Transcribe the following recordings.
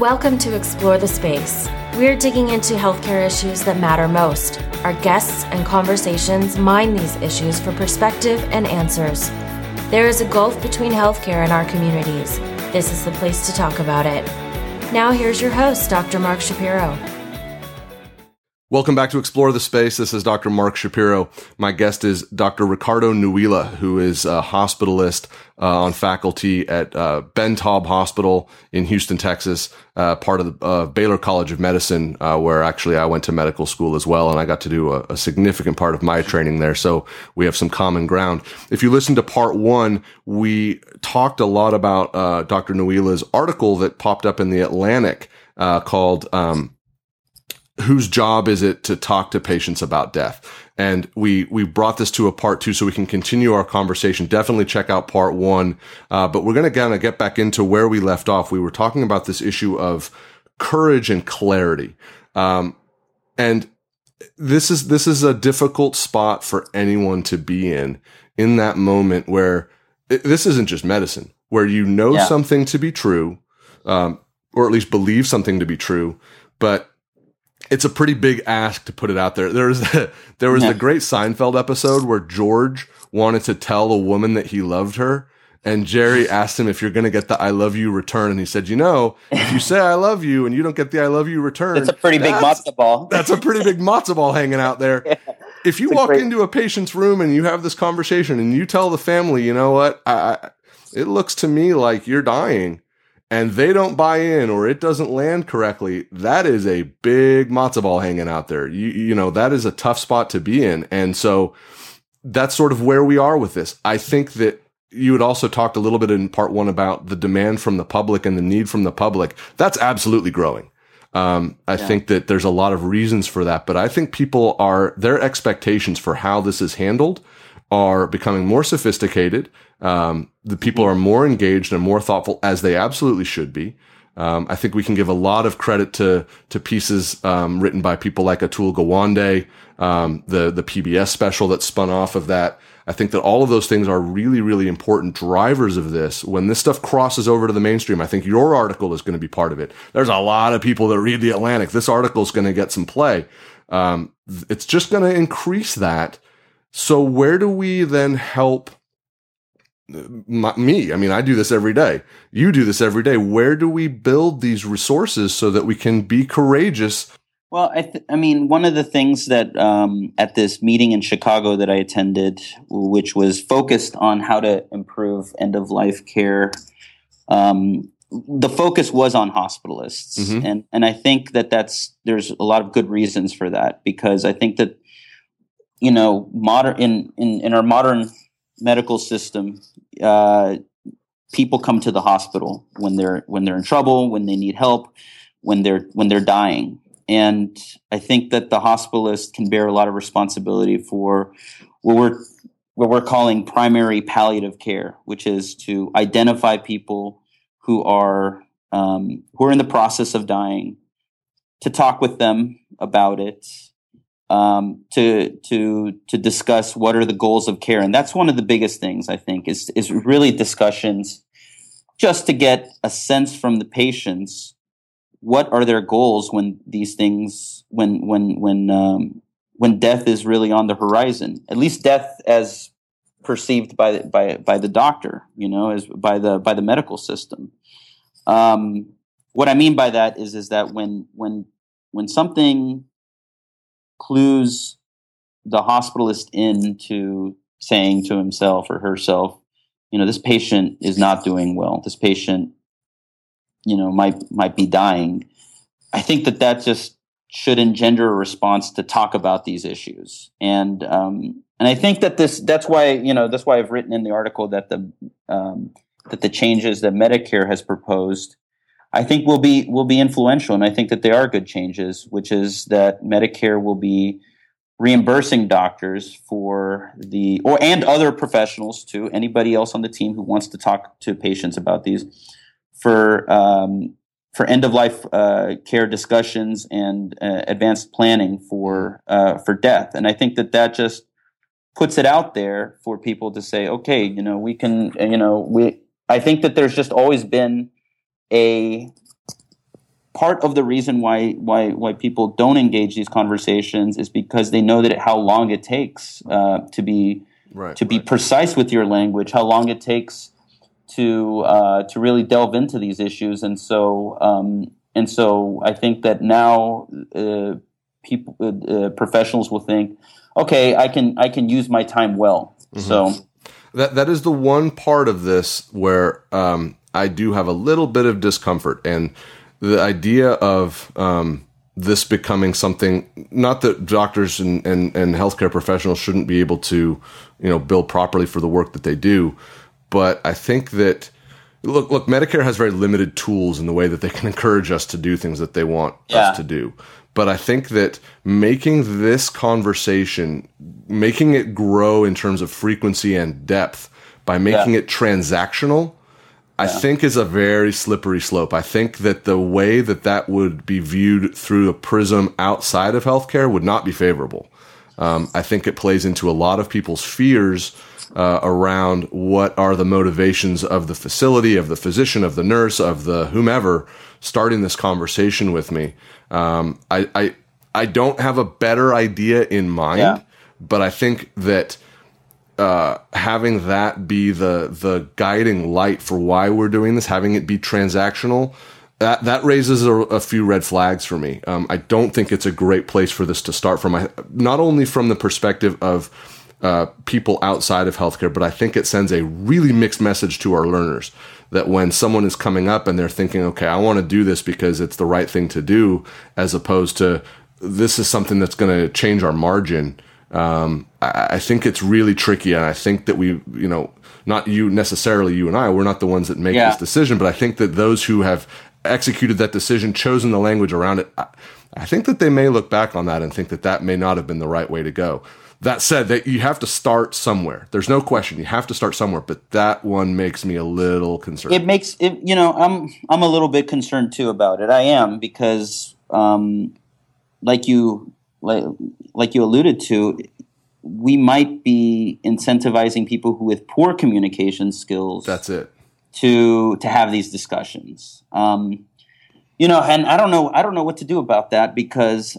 Welcome to Explore the Space. We're digging into healthcare issues that matter most. Our guests and conversations mine these issues for perspective and answers. There is a gulf between healthcare and our communities. This is the place to talk about it. Now, here's your host, Dr. Mark Shapiro. Welcome back to Explore the Space. This is Dr. Mark Shapiro. My guest is Dr. Ricardo Nuila, who is a hospitalist uh, on faculty at uh, Ben Taub Hospital in Houston, Texas, uh, part of the uh, Baylor College of Medicine, uh, where actually I went to medical school as well, and I got to do a, a, significant part of my training there. So we have some common ground. If you listen to part one, we talked a lot about uh, Dr. Nuila's article that popped up in the Atlantic called. Um, whose job is it to talk to patients about death? And we we brought this to a part two so we can continue our conversation. Definitely check out part one. Uh, but we're going to kind of get back into where we left off. We were talking about this issue of courage and clarity. Um, and this is this is a difficult spot for anyone to be in in that moment where it, this isn't just medicine, where you know yeah. something to be true, um, or at least believe something to be true, but it's a pretty big ask to put it out there. There was there was yeah. the great Seinfeld episode where George wanted to tell a woman that he loved her, and Jerry asked him if you're going to get the "I love you" return, and he said, "You know, if you say I love you and you don't get the "I love you" return, it's a pretty big matzo ball. that's a pretty big matzo ball hanging out there." Yeah. If you walk great- into a patient's room and you have this conversation and you tell the family, you know what, I, I, it looks to me like you're dying and they don't buy in or it doesn't land correctly, that is a big matzo ball hanging out there. You, you know, that is a tough spot to be in. And so that's sort of where we are with this. I think that you had also talked a little bit in part one about the demand from the public and the need from the public. That's absolutely growing. Um, I yeah. think that there's a lot of reasons for that, but I think people are, their expectations for how this is handled are becoming more sophisticated. Um, the people are more engaged and more thoughtful as they absolutely should be. Um, I think we can give a lot of credit to to pieces um, written by people like Atul Gawande, um, the the PBS special that spun off of that. I think that all of those things are really, really important drivers of this. When this stuff crosses over to the mainstream, I think your article is going to be part of it. There's a lot of people that read the Atlantic. This article is going to get some play. Um, it's just going to increase that so where do we then help my, me? I mean, I do this every day. You do this every day. Where do we build these resources so that we can be courageous? Well, I, th- I mean, one of the things that um, at this meeting in Chicago that I attended, which was focused on how to improve end of life care, um, the focus was on hospitalists, mm-hmm. and and I think that that's there's a lot of good reasons for that because I think that you know, modern in, in, in our modern medical system, uh, people come to the hospital when they're when they're in trouble, when they need help, when they're when they're dying. And I think that the hospitalist can bear a lot of responsibility for what we're what we're calling primary palliative care, which is to identify people who are um, who are in the process of dying, to talk with them about it, um, to to to discuss what are the goals of care, and that's one of the biggest things I think is is really discussions just to get a sense from the patients what are their goals when these things when when when um, when death is really on the horizon at least death as perceived by by by the doctor you know as by the by the medical system. Um, what i mean by that is is that when when when something clues the hospitalist into saying to himself or herself, you know, this patient is not doing well. This patient, you know, might might be dying. I think that that just should engender a response to talk about these issues, and um, and I think that this that's why you know that's why I've written in the article that the um, that the changes that Medicare has proposed I think will be will be influential, and I think that they are good changes, which is that Medicare will be reimbursing doctors for the or and other professionals too. Anybody else on the team who wants to talk to patients about these for um, for end of life uh, care discussions and uh, advanced planning for uh, for death, and I think that that just puts it out there for people to say, okay, you know, we can, you know, we. I think that there's just always been a part of the reason why why why people don't engage these conversations is because they know that it, how long it takes uh, to be right, to be right. precise with your language, how long it takes to uh, to really delve into these issues, and so um, and so I think that now uh, people uh, uh, professionals will think, okay, I can I can use my time well. Mm-hmm. So that that is the one part of this where um, I do have a little bit of discomfort and the idea of um, this becoming something not that doctors and, and, and healthcare professionals shouldn't be able to you know bill properly for the work that they do but i think that look look medicare has very limited tools in the way that they can encourage us to do things that they want yeah. us to do but i think that making this conversation making it grow in terms of frequency and depth by making yeah. it transactional I think is a very slippery slope. I think that the way that that would be viewed through a prism outside of healthcare would not be favorable. Um, I think it plays into a lot of people's fears uh, around what are the motivations of the facility, of the physician, of the nurse, of the whomever starting this conversation with me. Um, I, I I don't have a better idea in mind, yeah. but I think that uh, having that be the the guiding light for why we're doing this, having it be transactional, that that raises a, a few red flags for me. Um, I don't think it's a great place for this to start from. I, not only from the perspective of uh, people outside of healthcare, but I think it sends a really mixed message to our learners that when someone is coming up and they're thinking, okay, I want to do this because it's the right thing to do, as opposed to this is something that's going to change our margin um, I, I, think it's really tricky, and I think that we, you know, not you necessarily, you and I, we're not the ones that make yeah. this decision, but I think that those who have executed that decision, chosen the language around it, I, I think that they may look back on that and think that that may not have been the right way to go. That said, that you have to start somewhere. There's no question you have to start somewhere, but that one makes me a little concerned. It makes it, you know, I'm I'm a little bit concerned too about it. I am because, um, like you like like you alluded to, we might be incentivizing people who with poor communication skills. That's it. To to have these discussions. Um, you know, and I don't know I don't know what to do about that because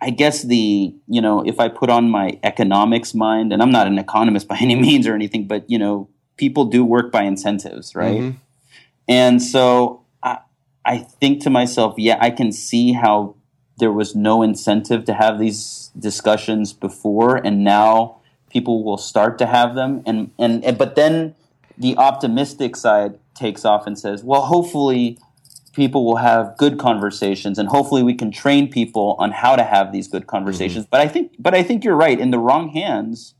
I guess the you know if I put on my economics mind, and I'm not an economist by any means or anything, but you know people do work by incentives, right? Mm-hmm. And so I I think to myself, yeah, I can see how there was no incentive to have these discussions before, and now people will start to have them. And, and, and but then the optimistic side takes off and says, well, hopefully people will have good conversations and hopefully we can train people on how to have these good conversations mm-hmm. but i think but i think you're right in the wrong hands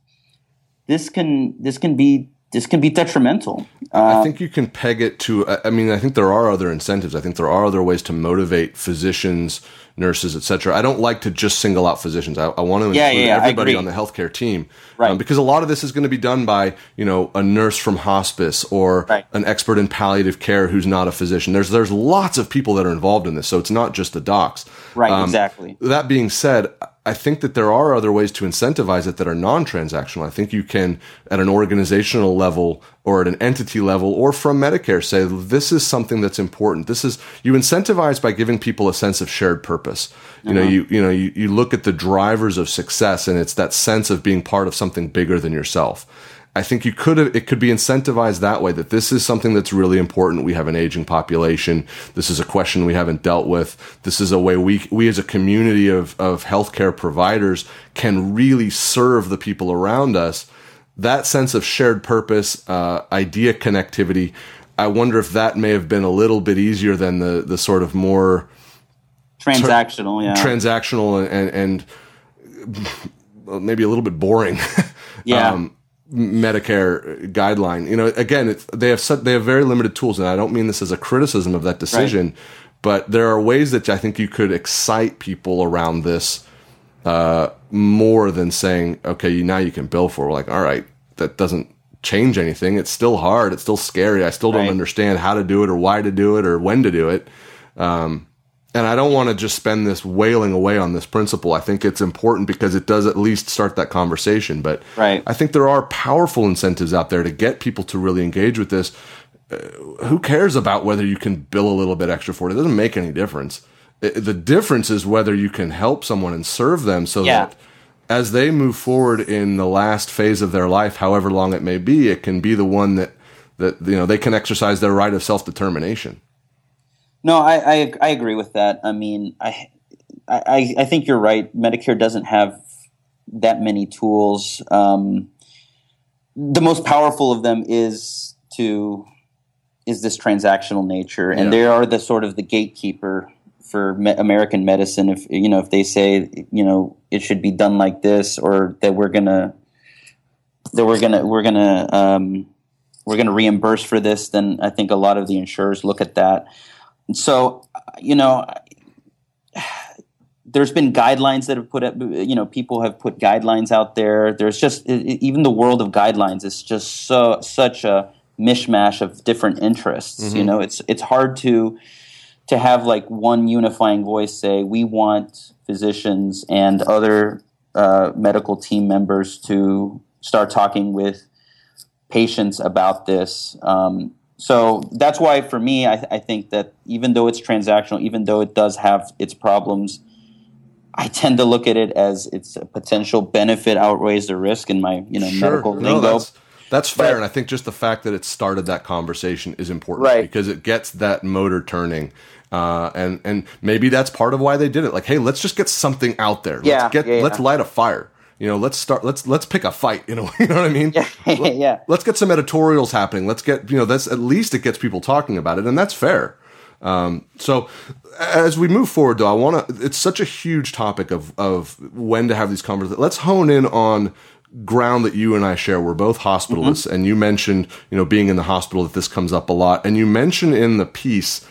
this can this can be this can be detrimental. Uh, I think you can peg it to. I mean, I think there are other incentives. I think there are other ways to motivate physicians, nurses, etc. I don't like to just single out physicians. I, I want to yeah, include yeah, everybody on the healthcare team, um, right? Um, because a lot of this is going to be done by you know a nurse from hospice or right. an expert in palliative care who's not a physician. There's there's lots of people that are involved in this, so it's not just the docs. Right. Um, exactly. That being said. I think that there are other ways to incentivize it that are non-transactional. I think you can, at an organizational level or at an entity level or from Medicare, say this is something that's important. This is you incentivize by giving people a sense of shared purpose. You know, uh-huh. you you know, you, you look at the drivers of success, and it's that sense of being part of something bigger than yourself. I think you could have, it could be incentivized that way that this is something that's really important. We have an aging population. This is a question we haven't dealt with. This is a way we, we as a community of, of healthcare providers can really serve the people around us. That sense of shared purpose, uh, idea connectivity. I wonder if that may have been a little bit easier than the, the sort of more transactional, yeah. transactional and, and maybe a little bit boring. yeah. Um, Medicare guideline. You know, again, they have they have very limited tools, and I don't mean this as a criticism of that decision, right. but there are ways that I think you could excite people around this uh, more than saying, "Okay, now you can bill for." Like, all right, that doesn't change anything. It's still hard. It's still scary. I still don't right. understand how to do it or why to do it or when to do it. Um, and I don't want to just spend this wailing away on this principle. I think it's important because it does at least start that conversation. But right. I think there are powerful incentives out there to get people to really engage with this. uh, who cares about whether you can bill a little bit extra for it? It doesn't make any difference. It, the difference is whether you can help someone and serve them so Yeah. that as they move forward in the last phase of their life, however long it may be, it can be the one that that you know they can exercise their right of self determination. No, I, I I agree with that. I mean, I I I think you're right. Medicare doesn't have that many tools. Um, the most powerful of them is to is this transactional nature, and Yeah. they are the sort of the gatekeeper for me- American medicine. If you know, if they say you know it should be done like this, or that we're gonna that we're gonna we're gonna um, we're gonna reimburse for this, then I think a lot of the insurers look at that. So, you know, there's been guidelines that have put up, you know, people have put guidelines out there. There's just even the world of guidelines is just so such a mishmash of different interests. You know, it's it's hard to to have like one unifying voice say we want physicians and other uh, medical team members to start talking with patients about this. Um, so that's why, for me, I, I think that even though it's transactional, even though it does have its problems, I tend to look at it as it's a potential benefit outweighs the risk in my you know medical No, lingo. that's, that's fair, But- and I think just the fact that it started that conversation is important, Right. Because it gets that motor turning, uh, and and maybe that's part of why they did it. Like, hey, let's just get something out there. Yeah, let's get yeah, let's light a fire. You know, let's start. Let's let's pick a fight. You know, you know what I mean? Yeah, yeah. Let's get some editorials happening. Let's get you know that's at least it gets people talking about it, and that's fair. Um, so as we move forward, though, I want to. It's such a huge topic of of when to have these conversations. Let's hone in on ground that you and I share. We're both hospitalists, and you mentioned you know being in the hospital that this comes up a lot, and you mentioned in the piece.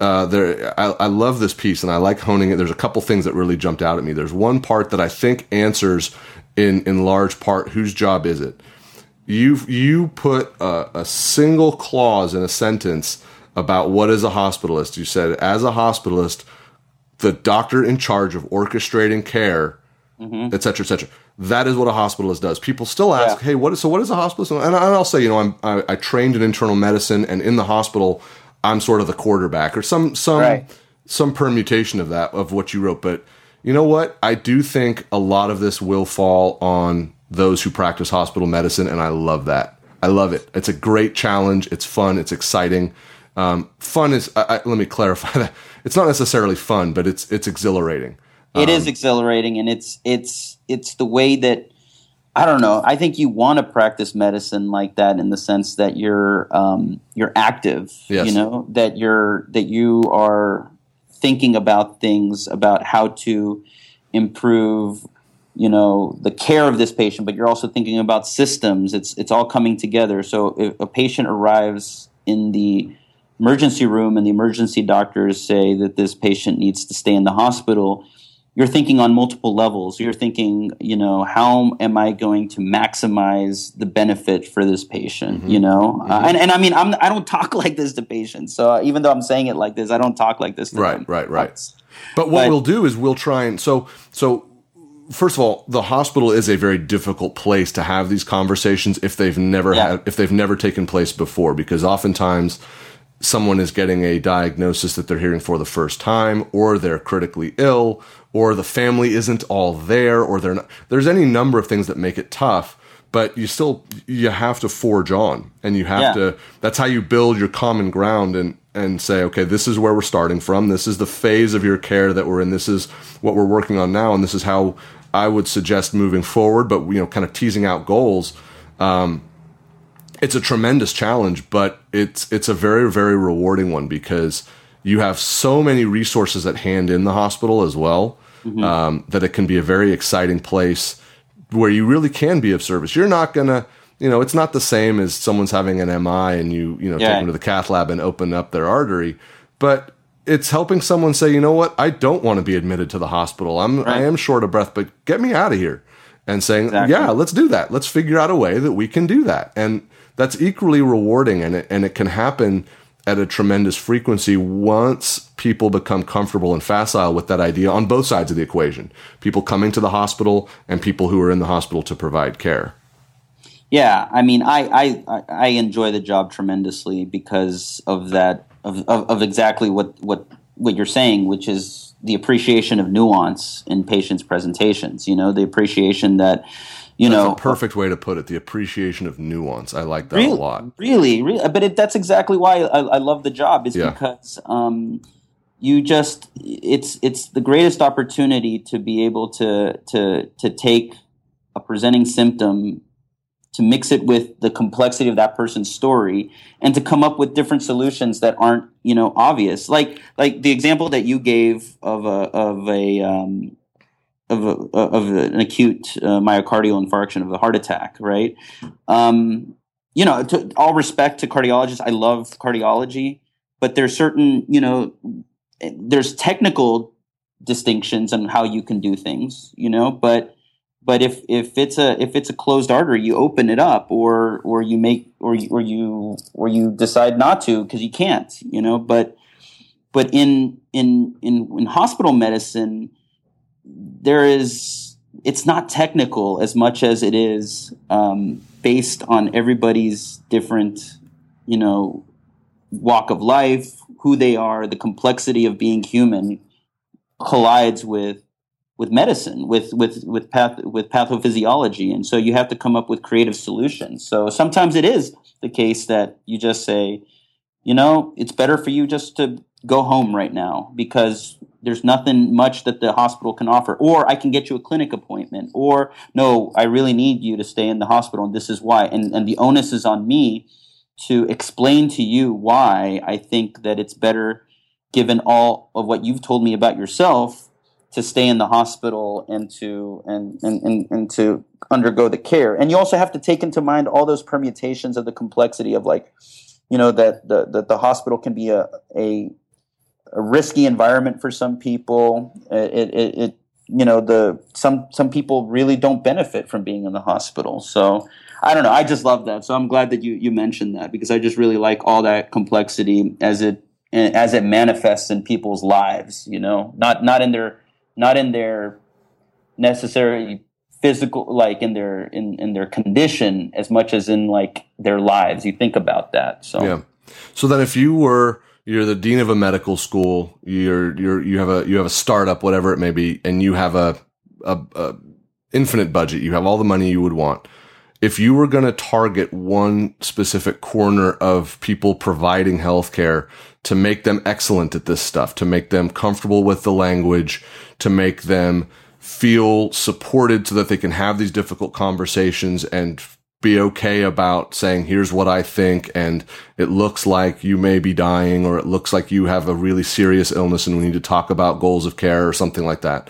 Uh, there, I, I love this piece, and I like honing it. There's a couple things that really jumped out at me. There's one part that I think answers, in in large part, whose job is it? you you put a, a single clause in a sentence about what is a hospitalist. You said as a hospitalist, the doctor in charge of orchestrating care, et cetera, et cetera. That is what a hospitalist does. People still ask, Yeah. "Hey, what is so? What is a hospitalist?" And, I- and I'll say, you know, I'm I, I trained in internal medicine, and in the hospital, I'm sort of the quarterback or some some Right. some permutation of that of what you wrote. But you know what? I do think a lot of this will fall on those who practice hospital medicine, and I love that. I love it. It's a great challenge. It's fun. It's exciting. Um, fun is. I, I, let me clarify that. It's not necessarily fun, but it's it's exhilarating. It is exhilarating, and it's it's it's the way that I don't know. I think you want to practice medicine like that in the sense that you're um, you're active. Yes. You know that you're that you are thinking about things about how to improve. You know the care of this patient, but you're also thinking about systems. It's it's all coming together. So if a patient arrives in the emergency room and the emergency doctors say that this patient needs to stay in the hospital, you're thinking on multiple levels. You're thinking, you know, how am I going to maximize the benefit for this patient? You know, uh, and and I mean, I'm I don't talk like this to patients. So uh, even though I'm saying it like this, I don't talk like this. To Right, them. right, right. But- But what But- we'll do is we'll try and so so first of all, the hospital is a very difficult place to have these conversations if they've never Yeah. had if they've never taken place before because oftentimes someone is getting a diagnosis that they're hearing for the first time or they're critically ill or the family isn't all there or they're not there's any number of things that make it tough but you still you have to forge on and you have Yeah. to that's how you build your common ground and and say okay this is where we're starting from this is the phase of your care that we're in this is what we're working on now and this is how i would suggest moving forward but you know kind of teasing out goals um, it's a tremendous challenge, but it's it's a very very rewarding one because you have so many resources at hand in the hospital as well um, that it can be a very exciting place where you really can be of service. You're not gonna, you know, it's not the same as someone's having an MI and you you know Yeah. take them to the cath lab and open up their artery, but it's helping someone say, you know what, I don't want to be admitted to the hospital. I'm I am short of breath, but get me out of here. And saying, Exactly. yeah, let's do that. Let's figure out a way that we can do that. And that's equally rewarding and it, and it can happen at a tremendous frequency once people become comfortable and facile with that idea on both sides of the equation. People coming to the hospital and people who are in the hospital to provide care. Yeah, I mean, I, I I enjoy the job tremendously because of that of, of, of exactly what what what you're saying, which is the appreciation of nuance in patients' presentations. You know, the appreciation that you That's know a perfect way to put it. The appreciation of nuance. I like that really, a lot. Really, really, but it, that's exactly why I, I love the job. Is Yeah. because um, you just it's it's the greatest opportunity to be able to to to take a presenting symptom to mix it with the complexity of that person's story and to come up with different solutions that aren't you know obvious like like the example that you gave of a of a um, of a, of an acute uh, myocardial infarction of a heart attack right? Um, you know to all respect to cardiologists i love cardiology but there's certain you know there's technical distinctions on how you can do things you know but but if if it's a if it's a closed artery you open it up or or you make or or you or you decide not to because you can't you know but but in in in in hospital medicine there is it's not technical as much as it is um, based on everybody's different you know walk of life who they are the complexity of being human collides with with medicine with with with path with pathophysiology. And so you have to come up with creative solutions. So sometimes it is the case that you just say you know it's better for you just to go home right now because there's nothing much that the hospital can offer. Or i can get you a clinic appointment. Or no i really need you to stay in the hospital and this is why. And and the onus is on me to explain to you why i think that it's better given all of what you've told me about yourself to stay in the hospital and to and, and, and, and to undergo the care. And you also have to take into mind all those permutations of the complexity of like, you know, that the that the hospital can be a a, a risky environment for some people. It, it, it you know the some some people really don't benefit from being in the hospital. So I don't know. I just love that. So I'm glad that you you mentioned that because I just really like all that complexity as it as it manifests in people's lives. You know, not not in their not in their necessary physical like in their in, in their condition as much as in like their lives you think about that so Yeah. So then if you were you're the dean of a medical school, you're you're you have a you have a startup, whatever it may be, and you have a a, a infinite budget. You have all the money you would want. If you were going to target one specific corner of people providing healthcare to make them excellent at this stuff, to make them comfortable with the language, to make them feel supported so that they can have these difficult conversations and be okay about saying, here's what I think. And it looks like you may be dying or it looks like you have a really serious illness and we need to talk about goals of care or something like that.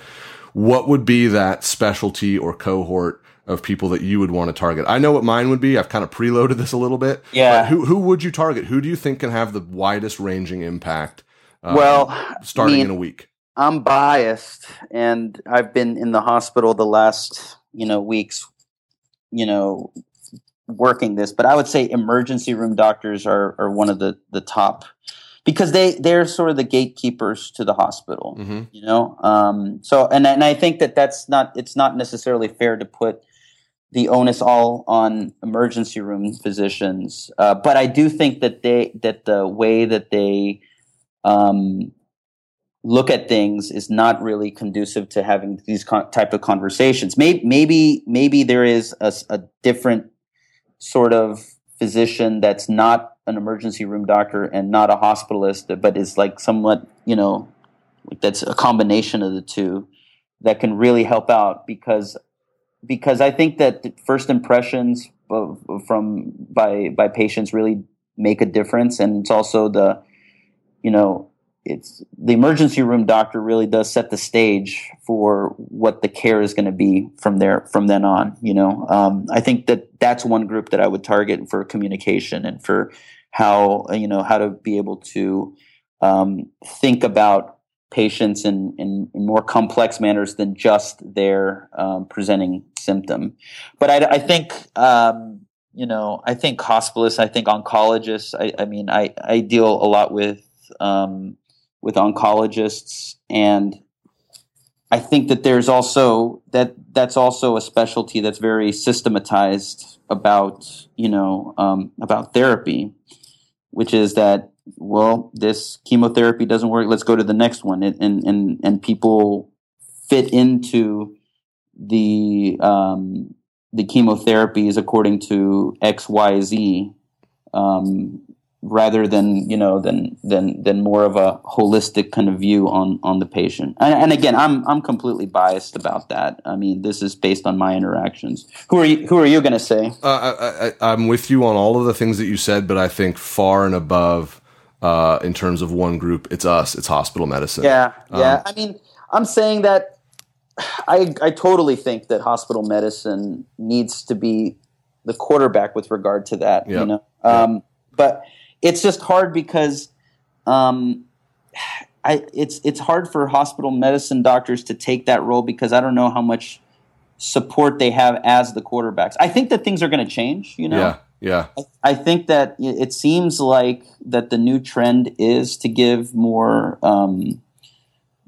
What would be that specialty or cohort of people that you would want to target? I know what mine would be. I've kind of preloaded this a little bit. Yeah. But who, who would you target? Who do you think can have the widest ranging impact? uh, well starting I mean, in a week. i'm biased and i've been in the hospital the last you know weeks you know working this but i would say emergency room doctors are, are one of the, the top because they they're sort of the gatekeepers to the hospital hmm you know? Um, so and, and i think that that's not it's not necessarily fair to put the onus all on emergency room physicians uh, but i do think that they that the way that they um, look at things is not really conducive to having these con- type of conversations. Maybe maybe maybe there is a different sort of physician that's not an emergency room doctor and not a hospitalist but is like somewhat you know that's a combination of the two that can really help out because because I think that first impressions from by by patients really make a difference, and it's also the you know it's the emergency room doctor really does set the stage for what the care is going to be from there from then on. You know, um, I think that that's one group that I would target for communication and for how you know how to be able to um, think about patients in, in, in more complex manners than just their um, presenting symptom. But I, I think, um, you know, I think hospitalists, I think oncologists, I, I mean, I, I deal a lot with, um, with oncologists. And I think that there's also that that's also a specialty that's very systematized about you know um, about therapy, which is that well this chemotherapy doesn't work. Let's go to the next one. And and and people fit into the um, the chemotherapies according to X Y Z um, rather than you know than than than more of a holistic kind of view on on the patient. And, and, again i'm i'm completely biased about that. I mean this is based on my interactions. Who are you who are you going to say? Uh, I, am with you on all of the things that you said but i think far and above uh, in terms of one group it's us. It's hospital medicine. Yeah yeah. Um, i mean i'm saying that i i totally think that hospital medicine needs to be the quarterback with regard to that yep. you know? Um, yep. but it's just hard because um, I, it's it's hard for hospital medicine doctors to take that role because I don't know how much support they have as the quarterbacks. I think that things are going to change. You know. Yeah. Yeah. I, I think that it seems like that the new trend is to give more. Um,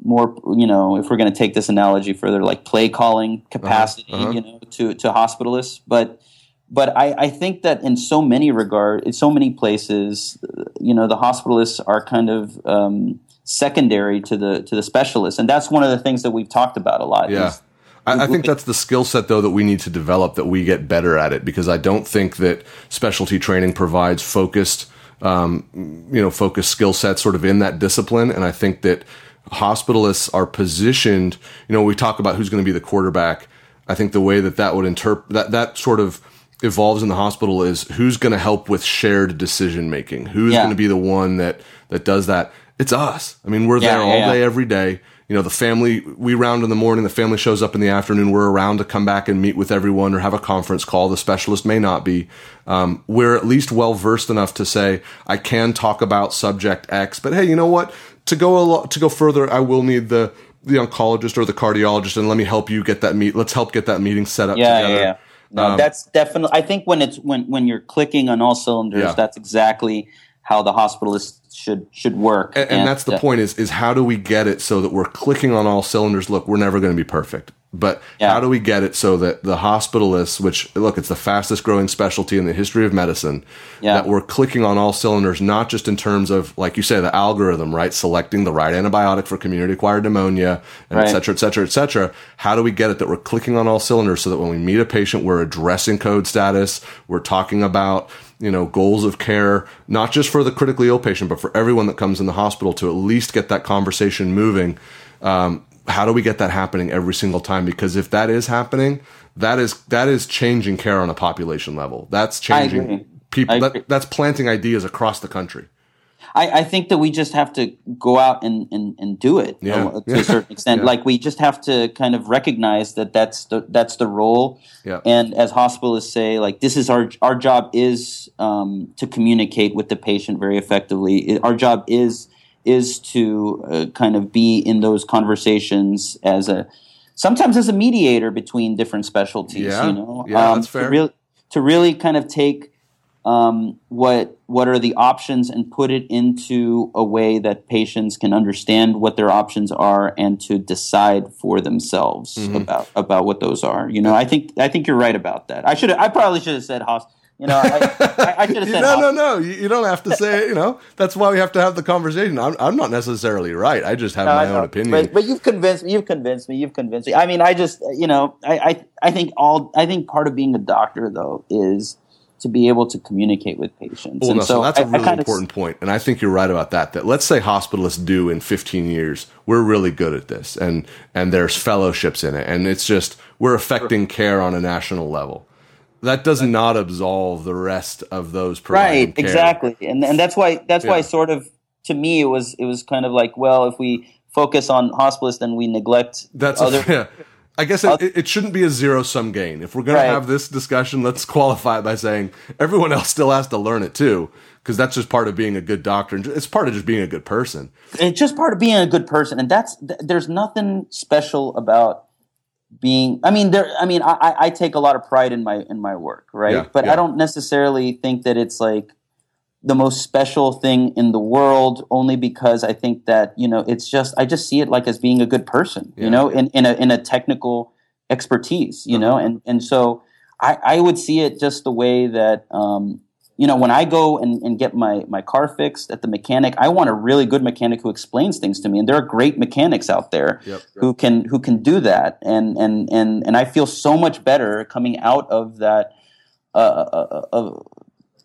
more you know if we're going to take this analogy further like play calling capacity uh-huh, uh-huh. you know to to hospitalists but but I, I, think that in so many regard, in so many places, you know, the hospitalists are kind of um, secondary to the to the specialists, and that's one of the things that we've talked about a lot. Yeah, I, I, think that's the skill set though that we need to develop that we get better at it because I don't think that specialty training provides focused, um, you know, focused skill sets sort of in that discipline, and I think that hospitalists are positioned. You know, we talk about who's going to be the quarterback. I think the way that that would interpret that that sort of evolves in the hospital is who's going to help with shared decision making. Who's yeah. going to be the one that that does that? It's us. I mean, we're yeah, there all yeah, day, every day. You know, the family we round in the morning. The family shows up in the afternoon. We're around to come back and meet with everyone or have a conference call. The specialist may not be. Um, we're at least well versed enough to say I can talk about subject X. But hey, you know what? To go a lot, to go further, I will need the the oncologist or the cardiologist, and let me help you get that meet. Let's help get that meeting set up yeah, together. No, um, that's definitely. I think when it's when when you're clicking on all cylinders, yeah. that's exactly how the hospitalist should should work. And, and, and that's the uh, point is is how do we get it so that we're clicking on all cylinders? Look, we're never going to be perfect. But yeah. how do we get it so that the hospitalists, which look, it's the fastest growing specialty in the history of medicine, yeah. that we're clicking on all cylinders, not just in terms of, like you say, the algorithm, right? Selecting the right antibiotic for community acquired pneumonia, and right. et cetera, et cetera, et cetera. How do we get it that we're clicking on all cylinders so that when we meet a patient, we're addressing code status, we're talking about, you know, goals of care, not just for the critically ill patient, but for everyone that comes in the hospital to at least get that conversation moving. Um, how do we get that happening every single time? Because if that is happening, that is that is changing care on a population level. That's changing people. That, that's planting ideas across the country. I, I, think that we just have to go out and, and, and do it yeah. to yeah. a certain extent. Yeah. Like we just have to kind of recognize that that's the that's the role. Yeah. And as hospitalists say, like this is our our job is um, to communicate with the patient very effectively. Our job is is to uh, kind of be in those conversations as a sometimes as a mediator between different specialties. Yeah, you know, yeah, um, that's fair. To, re- to really kind of take um, what what are the options and put it into a way that patients can understand what their options are and to decide for themselves mm-hmm. about about what those are. You know, I think I think you're right about that. I should I probably should have said hospital you know, I, I, I should have said. no, no, no. You, you, don't have to say it. You know, that's why we have to have the conversation. I'm, I'm not necessarily right. I just have no, my own opinion. But, but, you've convinced me. You've convinced me. You've convinced me. I mean, I just, you know, I, I, I think all. I think part of being a doctor, though, is to be able to communicate with patients. Well, and no, so, so that's a really important point, and I think you're right about that. That let's say hospitalists do in 15 years, we're really good at this, and and there's fellowships in it, and it's just we're affecting care on a national level that does not absolve the rest of those right care. exactly and and that's why that's yeah. why sort of to me it was it was kind of like well if we focus on hospitalists then we neglect that's other a, yeah. I guess it, it, shouldn't be a zero sum gain. If we're going right. to have this discussion, let's qualify it by saying everyone else still has to learn it too, because that's just part of being a good doctor. It's part of just being a good person. It's just part of being a good person, and that's there's nothing special about being i mean there i mean i i take a lot of pride in my in my work right yeah, but yeah. i don't necessarily think that it's like the most special thing in the world only because I think that, you know, it's just, I just see it like as being a good person, yeah. you know, in, in a, in a technical expertise, you uh-huh. know, and, and so I, I would see it just the way that, um, you know, when I go and, and get my, my car fixed at the mechanic, I want a really good mechanic who explains things to me. And there are great mechanics out there yep, who can who can do that. And and and and I feel so much better coming out of that uh, uh, uh,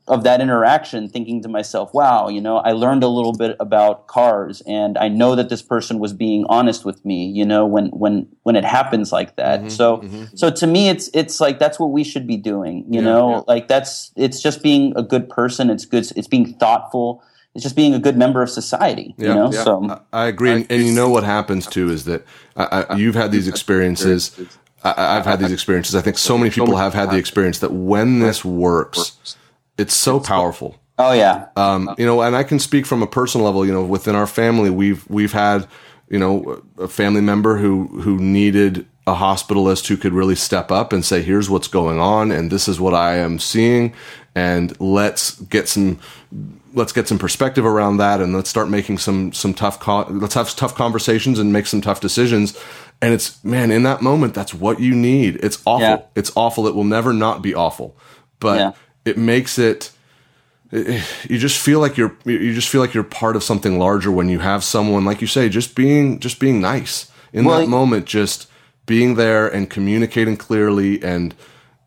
of that interaction thinking to myself wow you know i learned a little bit about cars and i know that this person was being honest with me you know when when when it happens like that. Mm-hmm, so mm-hmm. so to me it's it's like that's what we should be doing you yeah, know? yeah. like that's it's just being a good person it's good it's being thoughtful it's just being a good member of society yeah, you know so i agree and, and, you know what happens too is that I, I, you've had these experiences. I, have had these experiences. I think so many people have had the experience that when this works it's so powerful. Oh yeah. Um, you know, and I can speak from a personal level. You know, within our family, we've we've had you know a family member who who needed a hospitalist who could really step up and say, "Here's what's going on, and this is what I am seeing, and let's get some." Let's get some perspective around that, and let's start making some some tough. Co- let's have tough conversations and make some tough decisions. And it's man, in that moment, that's what you need. It's awful. Yeah. It's awful. It will never not be awful, but yeah it makes it you just feel like you're you just feel like you're part of something larger when you have someone like you say just being just being nice. In well, that moment just being there and communicating clearly and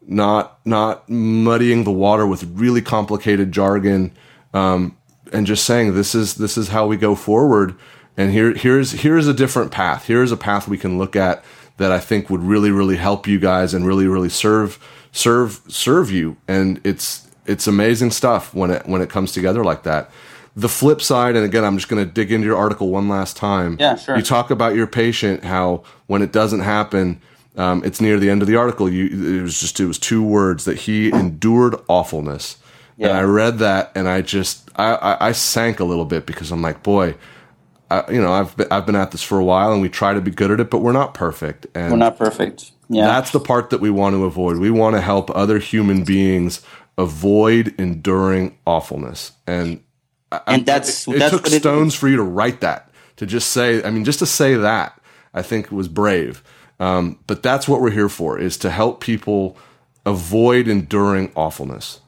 not not muddying the water with really complicated jargon um, and just saying this is this is how we go forward. And here here's here's a different path. Here's a path we can look at that I think would really really help you guys and really really serve serve serve you. And it's it's amazing stuff when it when it comes together like that. The flip side and again i'm just going to dig into your article one last time. Yeah sure. You talk about your patient how when it doesn't happen um, it's near the end of the article. You it was just it was two words that he endured awfulness. Yeah. and i read that and i just I, I, I sank a little bit because i'm like boy I, you know i've been, i've been at this for a while and we try to be good at it but we're not perfect and we're not perfect yeah. That's the part that we want to avoid. We want to help other human beings avoid enduring awfulness. And and that's it, it that's took stones for you to write that. To just say, I mean, just to say that, I think was brave. Um, but that's what we're here for: is to help people avoid enduring awfulness.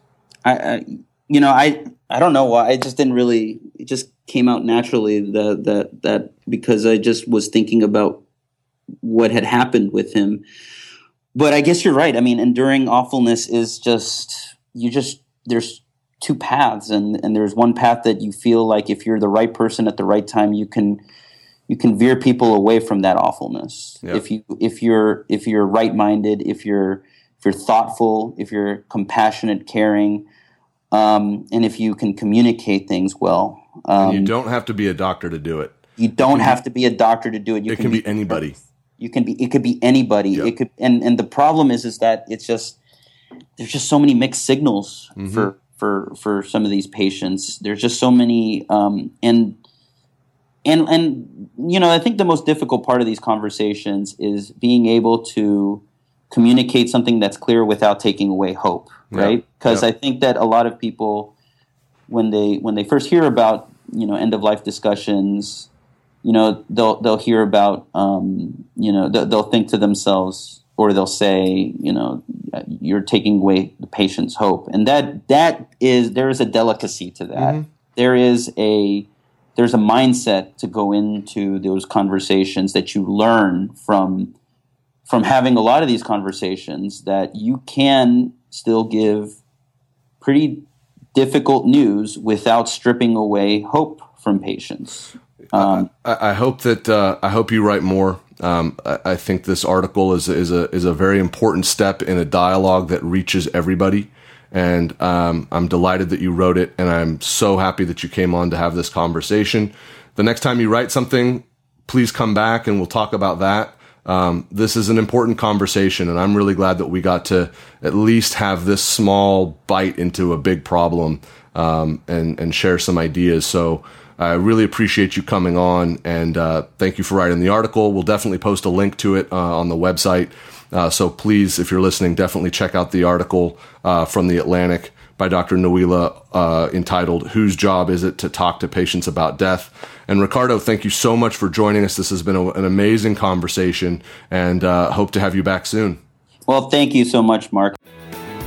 I, I you know, I I don't know why. I just didn't really. Just came out naturally that that that because I just was thinking about what had happened with him. But I guess you're right. I mean, enduring awfulness is just you just there's two paths and and there's one path that you feel like if you're the right person at the right time you can you can veer people away from that awfulness. Yeah. If you if you're if you're right-minded, if you're if you're thoughtful, if you're compassionate, caring, um, and if you can communicate things well. Um, you don't have to be a doctor to do it. You don't have be, to be a doctor to do it. You it can, can be, be anybody. You can be. It could be anybody. Yep. It could. And and the problem is, is that it's just there's just so many mixed signals mm-hmm. for for for some of these patients. There's just so many. Um, and and and you know, I think the most difficult part of these conversations is being able to communicate something that's clear without taking away hope, right? Because I think that a lot of people when they when they first hear about you know end of life discussions you know they'll they'll hear about um, you know they'll, they'll think to themselves or they'll say you know you're taking away the patient's hope and that that is there is a delicacy to that mm-hmm. there is a there's a mindset to go into those conversations that you learn from from having a lot of these conversations that you can still give pretty difficult news without stripping away hope from patients um, I, I, hope that uh, I hope you write more. Um, I, I, think this article is is a is a very important step in a dialogue that reaches everybody, and um, I'm delighted that you wrote it, and I'm so happy that you came on to have this conversation. The next time you write something, please come back and we'll talk about that. Um, this is an important conversation, and I'm really glad that we got to at least have this small bite into a big problem um, and and share some ideas. So. I really appreciate you coming on and uh, thank you for writing the article. We'll definitely post a link to it uh, on the website. Uh, so please, if you're listening, definitely check out the article uh, from the Atlantic. by Dr. Nuila uh, entitled Whose Job Is It to Talk to Patients About Death? And Ricardo, thank you so much for joining us. This has been a, an amazing conversation and uh, hope to have you back soon. Well, thank you so much, Mark.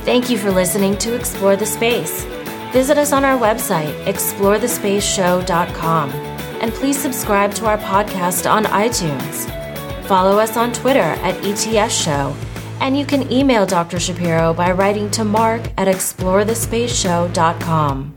Thank you for listening to Explore the Space. Visit us on our website, explorethespaceshow.com, and please subscribe to our podcast on iTunes. Follow us on Twitter at ETS Show, and you can email Dr. Shapiro by writing to mark at explorethespaceshow.com.